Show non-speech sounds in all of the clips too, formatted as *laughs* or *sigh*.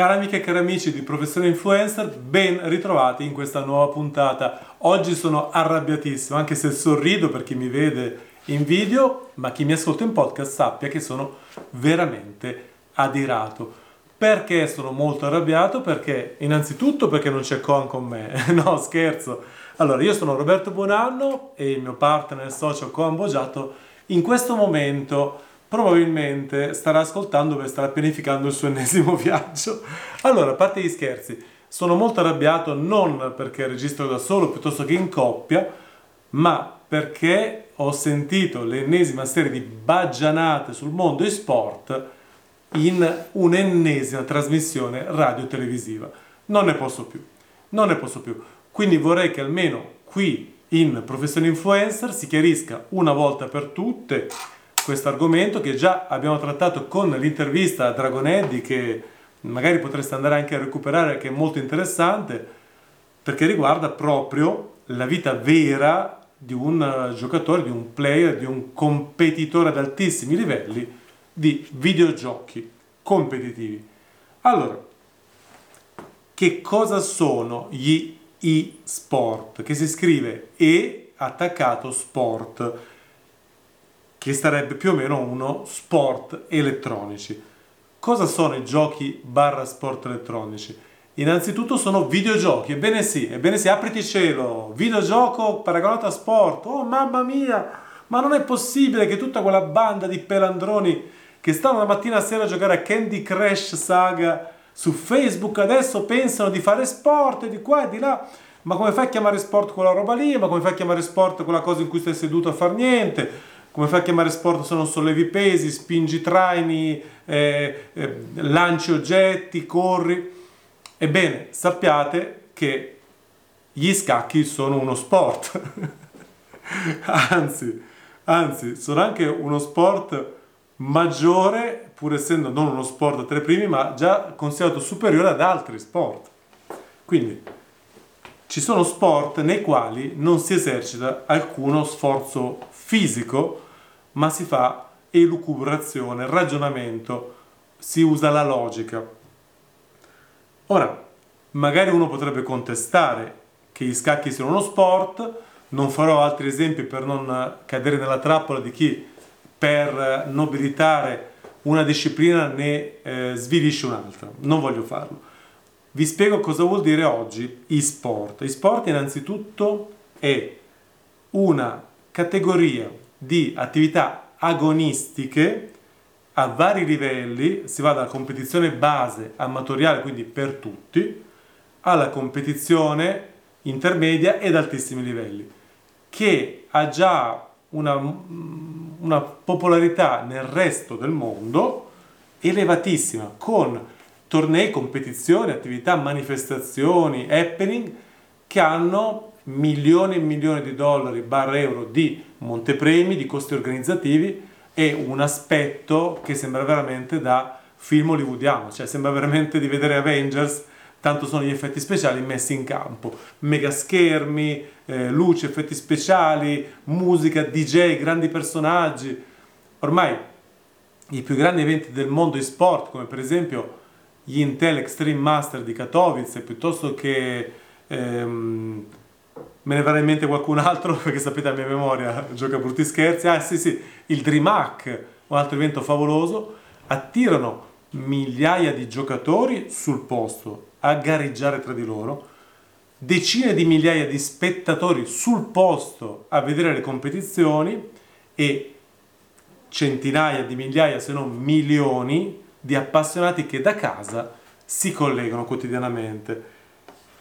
Cari amiche e cari amici di Professione Influencer, ben ritrovati in questa nuova puntata. Oggi sono arrabbiatissimo, anche se sorrido per chi mi vede in video, ma chi mi ascolta in podcast sappia che sono veramente adirato. Perché sono molto arrabbiato? Perché innanzitutto perché non c'è Con con me, *laughs* no scherzo. Allora, io sono Roberto Buonanno e il mio partner e socio Coan Boggiato in questo momento probabilmente starà ascoltando per starà pianificando il suo ennesimo *laughs* viaggio. Allora, a parte gli scherzi, sono molto arrabbiato non perché registro da solo piuttosto che in coppia, ma perché ho sentito l'ennesima serie di baggianate sul mondo e sport in un'ennesima trasmissione radio-televisiva. Non ne posso più, non ne posso più. Quindi vorrei che almeno qui in Professione Influencer si chiarisca una volta per tutte questo argomento che già abbiamo trattato con l'intervista a Dragon Eddy che magari potreste andare anche a recuperare che è molto interessante perché riguarda proprio la vita vera di un giocatore, di un player, di un competitore ad altissimi livelli di videogiochi competitivi. Allora, che cosa sono gli e-sport? Che si scrive e attaccato sport che sarebbe più o meno uno sport elettronici. Cosa sono i giochi barra sport elettronici? Innanzitutto sono videogiochi, ebbene sì, ebbene sì, apriti cielo, videogioco paragonato a sport, oh mamma mia, ma non è possibile che tutta quella banda di pelandroni che stanno la mattina a sera a giocare a Candy Crash Saga su Facebook adesso pensano di fare sport di qua e di là, ma come fai a chiamare sport quella roba lì, ma come fai a chiamare sport quella cosa in cui stai seduto a far niente? Come fai a chiamare sport se non sollevi pesi, spingi traini, eh, eh, lanci oggetti, corri? Ebbene, sappiate che gli scacchi sono uno sport, *laughs* anzi, anzi, sono anche uno sport maggiore, pur essendo non uno sport tra i primi, ma già considerato superiore ad altri sport. Quindi ci sono sport nei quali non si esercita alcuno sforzo fisico, ma si fa elucubrazione, ragionamento, si usa la logica. Ora, magari uno potrebbe contestare che gli scacchi siano uno sport, non farò altri esempi per non cadere nella trappola di chi per nobilitare una disciplina ne eh, svilisce un'altra, non voglio farlo. Vi spiego cosa vuol dire oggi e-sport. E-sport innanzitutto è una categoria di attività agonistiche a vari livelli, si va dalla competizione base amatoriale, quindi per tutti, alla competizione intermedia ed altissimi livelli, che ha già una, una popolarità nel resto del mondo elevatissima, con tornei, competizioni, attività, manifestazioni, happening che hanno milioni e milioni di dollari barra euro di montepremi, di costi organizzativi e un aspetto che sembra veramente da film hollywoodiano, cioè sembra veramente di vedere Avengers, tanto sono gli effetti speciali messi in campo, mega schermi, eh, luci, effetti speciali, musica, DJ, grandi personaggi. Ormai i più grandi eventi del mondo e sport, come per esempio gli Intel Extreme Master di Katowice, piuttosto che ehm, me ne verrà in mente qualcun altro, *laughs* perché sapete a mia memoria gioca brutti scherzi, ah sì sì, il DreamHack, un altro evento favoloso, attirano migliaia di giocatori sul posto a gareggiare tra di loro, decine di migliaia di spettatori sul posto a vedere le competizioni e centinaia di migliaia, se non milioni, di appassionati che da casa si collegano quotidianamente.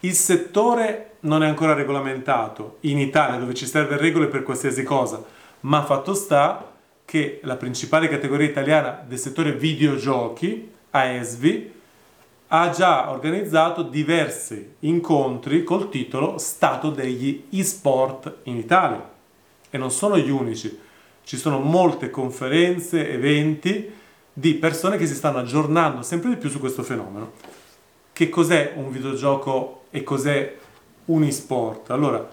Il settore non è ancora regolamentato in Italia dove ci serve regole per qualsiasi cosa, ma fatto sta che la principale categoria italiana del settore videogiochi, AESVI, ha già organizzato diversi incontri col titolo Stato degli e-sport in Italia. E non sono gli unici, ci sono molte conferenze, eventi di persone che si stanno aggiornando sempre di più su questo fenomeno. Che cos'è un videogioco e cos'è un e-sport? Allora,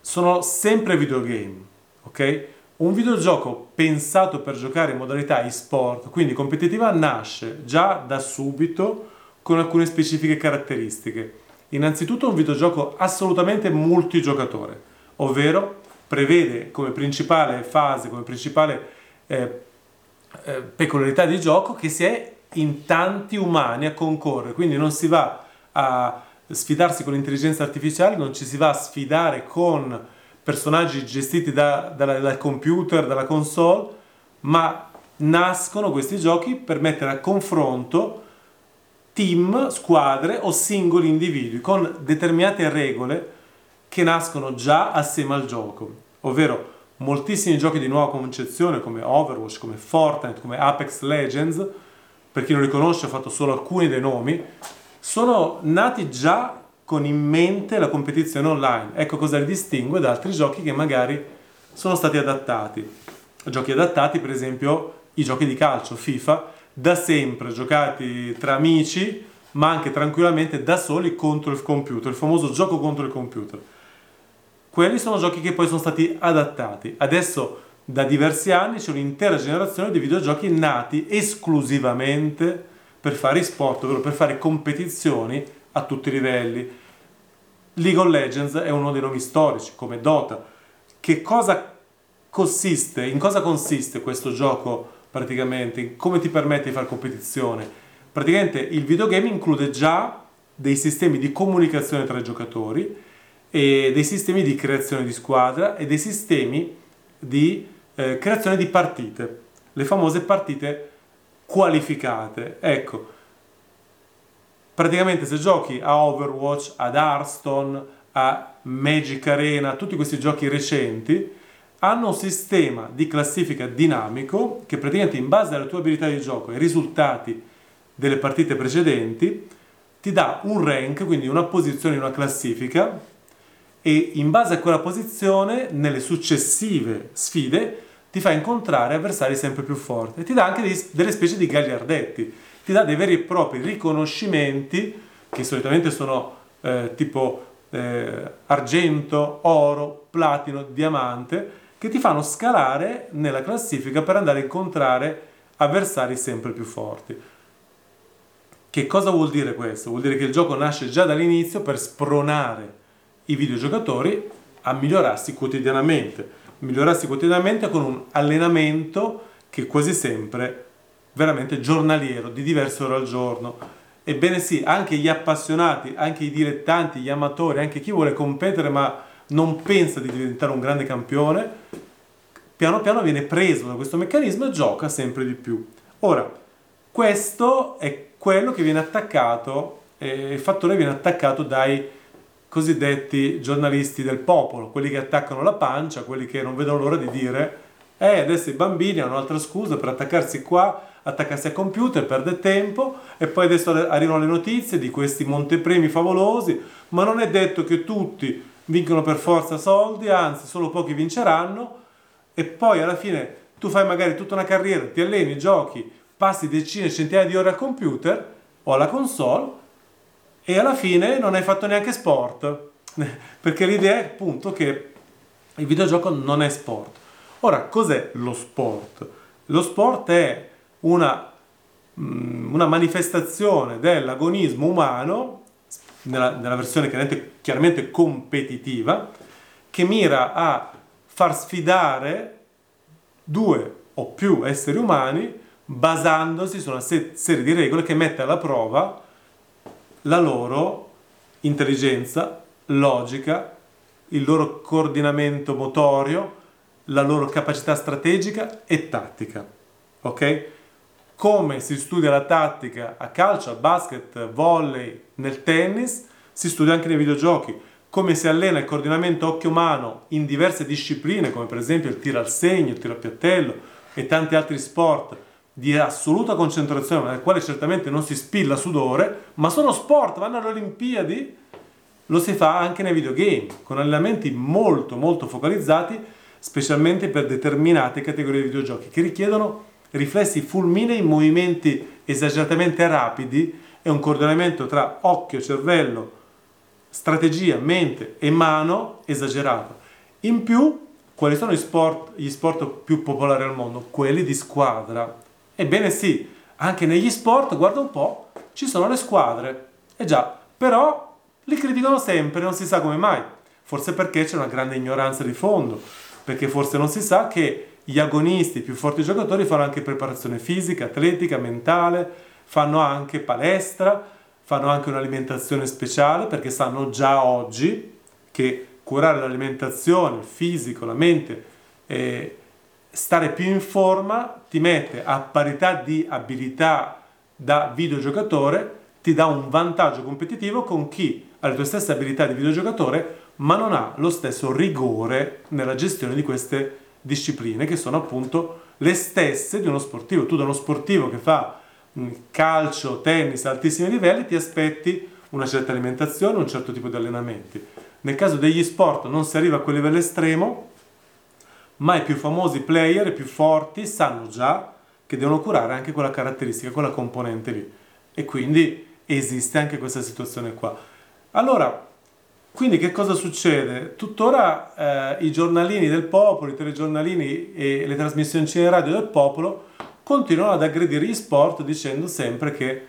sono sempre videogame, ok? Un videogioco pensato per giocare in modalità e-sport, quindi competitiva, nasce già da subito con alcune specifiche caratteristiche. Innanzitutto un videogioco assolutamente multigiocatore, ovvero prevede come principale fase, come principale eh, eh, peculiarità di gioco che si è in tanti umani a concorrere, quindi non si va a sfidarsi con l'intelligenza artificiale, non ci si va a sfidare con personaggi gestiti da, da, dal computer, dalla console, ma nascono questi giochi per mettere a confronto team, squadre o singoli individui con determinate regole che nascono già assieme al gioco, ovvero moltissimi giochi di nuova concezione come Overwatch, come Fortnite, come Apex Legends, per chi non li conosce ho fatto solo alcuni dei nomi, sono nati già con in mente la competizione online. Ecco cosa li distingue da altri giochi che magari sono stati adattati. Giochi adattati, per esempio, i giochi di calcio, FIFA, da sempre giocati tra amici, ma anche tranquillamente da soli contro il computer, il famoso gioco contro il computer. Quelli sono giochi che poi sono stati adattati. Adesso da diversi anni c'è un'intera generazione di videogiochi nati esclusivamente per fare sport, ovvero per fare competizioni a tutti i livelli. League of Legends è uno dei nomi storici, come Dota. Che cosa consiste, in cosa consiste questo gioco praticamente, come ti permette di fare competizione. Praticamente il videogame include già dei sistemi di comunicazione tra i giocatori dei sistemi di creazione di squadra e dei sistemi di eh, creazione di partite, le famose partite qualificate. Ecco, praticamente se giochi a Overwatch, ad Hearthstone, a Magic Arena, tutti questi giochi recenti, hanno un sistema di classifica dinamico che praticamente in base alle tue abilità di gioco e ai risultati delle partite precedenti ti dà un rank, quindi una posizione in una classifica e in base a quella posizione nelle successive sfide ti fa incontrare avversari sempre più forti e ti dà anche dei, delle specie di gagliardetti, ti dà dei veri e propri riconoscimenti che solitamente sono eh, tipo eh, argento, oro, platino, diamante che ti fanno scalare nella classifica per andare a incontrare avversari sempre più forti. Che cosa vuol dire questo? Vuol dire che il gioco nasce già dall'inizio per spronare i videogiocatori a migliorarsi quotidianamente, migliorarsi quotidianamente con un allenamento che quasi sempre veramente giornaliero, di diverse ore al giorno. Ebbene sì, anche gli appassionati, anche i dilettanti, gli amatori, anche chi vuole competere ma non pensa di diventare un grande campione, piano piano viene preso da questo meccanismo e gioca sempre di più. Ora, questo è quello che viene attaccato, eh, il fattore viene attaccato dai cosiddetti giornalisti del popolo, quelli che attaccano la pancia, quelli che non vedono l'ora di dire eh, adesso i bambini hanno un'altra scusa per attaccarsi qua, attaccarsi al computer, perde tempo e poi adesso arrivano le notizie di questi montepremi favolosi, ma non è detto che tutti vincono per forza soldi, anzi solo pochi vinceranno e poi alla fine tu fai magari tutta una carriera, ti alleni, giochi, passi decine, centinaia di ore al computer o alla console e alla fine non hai fatto neanche sport *laughs* perché l'idea è appunto che il videogioco non è sport. Ora, cos'è lo sport? Lo sport è una, mm, una manifestazione dell'agonismo umano nella, nella versione chiaramente, chiaramente competitiva, che mira a far sfidare due o più esseri umani basandosi su una serie di regole che mette alla prova la loro intelligenza, logica, il loro coordinamento motorio, la loro capacità strategica e tattica. Ok? come si studia la tattica a calcio, a basket, volley, nel tennis, si studia anche nei videogiochi. Come si allena il coordinamento occhio-mano in diverse discipline, come per esempio il tiro al segno, il tiro a piattello e tanti altri sport di assoluta concentrazione, nel quale certamente non si spilla sudore, ma sono sport, vanno alle Olimpiadi, lo si fa anche nei videogame, con allenamenti molto molto focalizzati, specialmente per determinate categorie di videogiochi, che richiedono riflessi fulminei, movimenti esageratamente rapidi e un coordinamento tra occhio, cervello, strategia, mente e mano esagerato. In più quali sono gli sport, gli sport più popolari al mondo? Quelli di squadra. Ebbene sì, anche negli sport, guarda un po', ci sono le squadre. E già, però li criticano sempre, non si sa come mai. Forse perché c'è una grande ignoranza di fondo, perché forse non si sa che gli agonisti, i più forti giocatori, fanno anche preparazione fisica, atletica, mentale, fanno anche palestra, fanno anche un'alimentazione speciale, perché sanno già oggi che curare l'alimentazione, il fisico, la mente, eh, stare più in forma ti mette a parità di abilità da videogiocatore, ti dà un vantaggio competitivo con chi ha le tue stesse abilità di videogiocatore, ma non ha lo stesso rigore nella gestione di queste discipline, che sono appunto le stesse di uno sportivo. Tu da uno sportivo che fa mm, calcio, tennis a altissimi livelli, ti aspetti una certa alimentazione, un certo tipo di allenamenti. Nel caso degli sport non si arriva a quel livello estremo, ma i più famosi player, i più forti, sanno già che devono curare anche quella caratteristica, quella componente lì. E quindi esiste anche questa situazione qua. Allora, quindi che cosa succede? Tuttora eh, i giornalini del popolo, i telegiornalini e le trasmissioni in radio del popolo continuano ad aggredire gli sport dicendo sempre che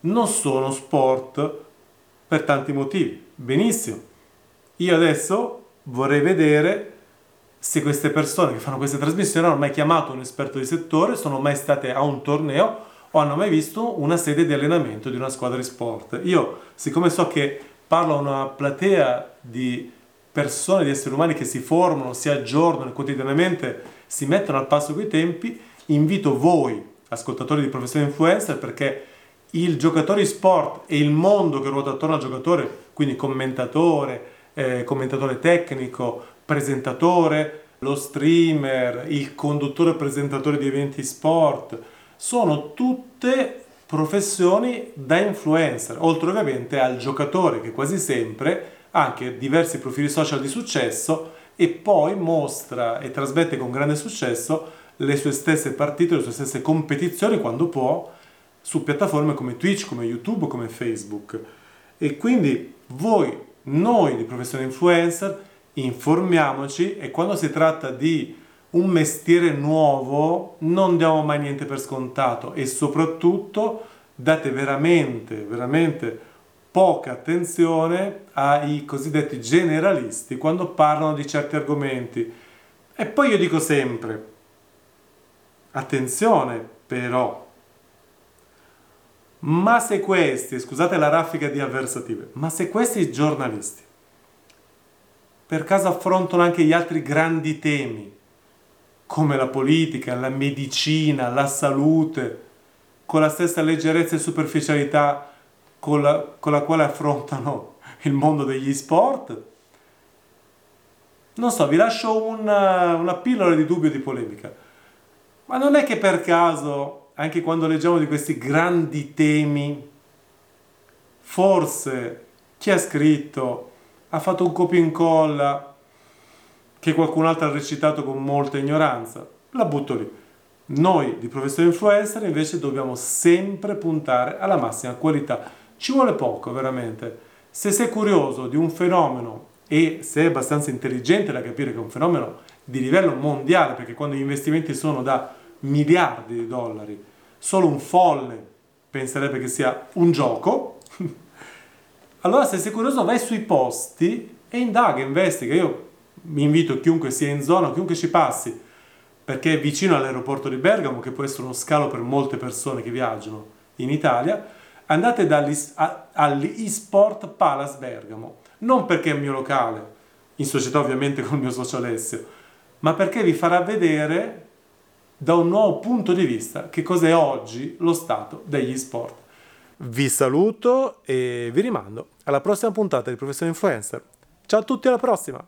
non sono sport per tanti motivi. Benissimo. Io adesso vorrei vedere se queste persone che fanno queste trasmissioni hanno mai chiamato un esperto di settore, sono mai state a un torneo o hanno mai visto una sede di allenamento di una squadra di sport. Io, siccome so che parlo a una platea di persone, di esseri umani che si formano, si aggiornano quotidianamente, si mettono al passo coi tempi, invito voi, ascoltatori di professione influencer, perché il giocatore di sport e il mondo che ruota attorno al giocatore, quindi commentatore, eh, commentatore tecnico, presentatore, lo streamer, il conduttore presentatore di eventi sport, sono tutte professioni da influencer, oltre ovviamente al giocatore che quasi sempre ha anche diversi profili social di successo e poi mostra e trasmette con grande successo le sue stesse partite, le sue stesse competizioni quando può su piattaforme come Twitch, come YouTube, come Facebook. E quindi voi, noi di professione influencer, informiamoci e quando si tratta di un mestiere nuovo non diamo mai niente per scontato e soprattutto date veramente, veramente poca attenzione ai cosiddetti generalisti quando parlano di certi argomenti. E poi io dico sempre, attenzione però, ma se questi, scusate la raffica di avversative, ma se questi giornalisti per caso affrontano anche gli altri grandi temi, come la politica, la medicina, la salute, con la stessa leggerezza e superficialità con la, con la quale affrontano *laughs* il mondo degli sport, non so, vi lascio una, una pillola di dubbio e di polemica. Ma non è che per caso anche quando leggiamo di questi grandi temi, forse chi ha scritto ha fatto un copia e incolla che qualcun altro ha recitato con molta ignoranza, la butto lì. Noi di Professore Influencer invece dobbiamo sempre puntare alla massima qualità. Ci vuole poco, veramente. Se sei curioso di un fenomeno e sei abbastanza intelligente da capire che è un fenomeno di livello mondiale, perché quando gli investimenti sono da miliardi di dollari, solo un folle penserebbe che sia un gioco. *laughs* allora se sei curioso vai sui posti e indaga, investiga. Io mi invito chiunque sia in zona, chiunque ci passi, perché è vicino all'aeroporto di Bergamo, che può essere uno scalo per molte persone che viaggiano in Italia, andate all'eSport Palace Bergamo. Non perché è il mio locale, in società ovviamente con il mio socio Alessio, ma perché vi farà vedere da un nuovo punto di vista che cos'è oggi lo stato degli sport. Vi saluto e vi rimando alla prossima puntata di Professore Influencer. Ciao a tutti, alla prossima!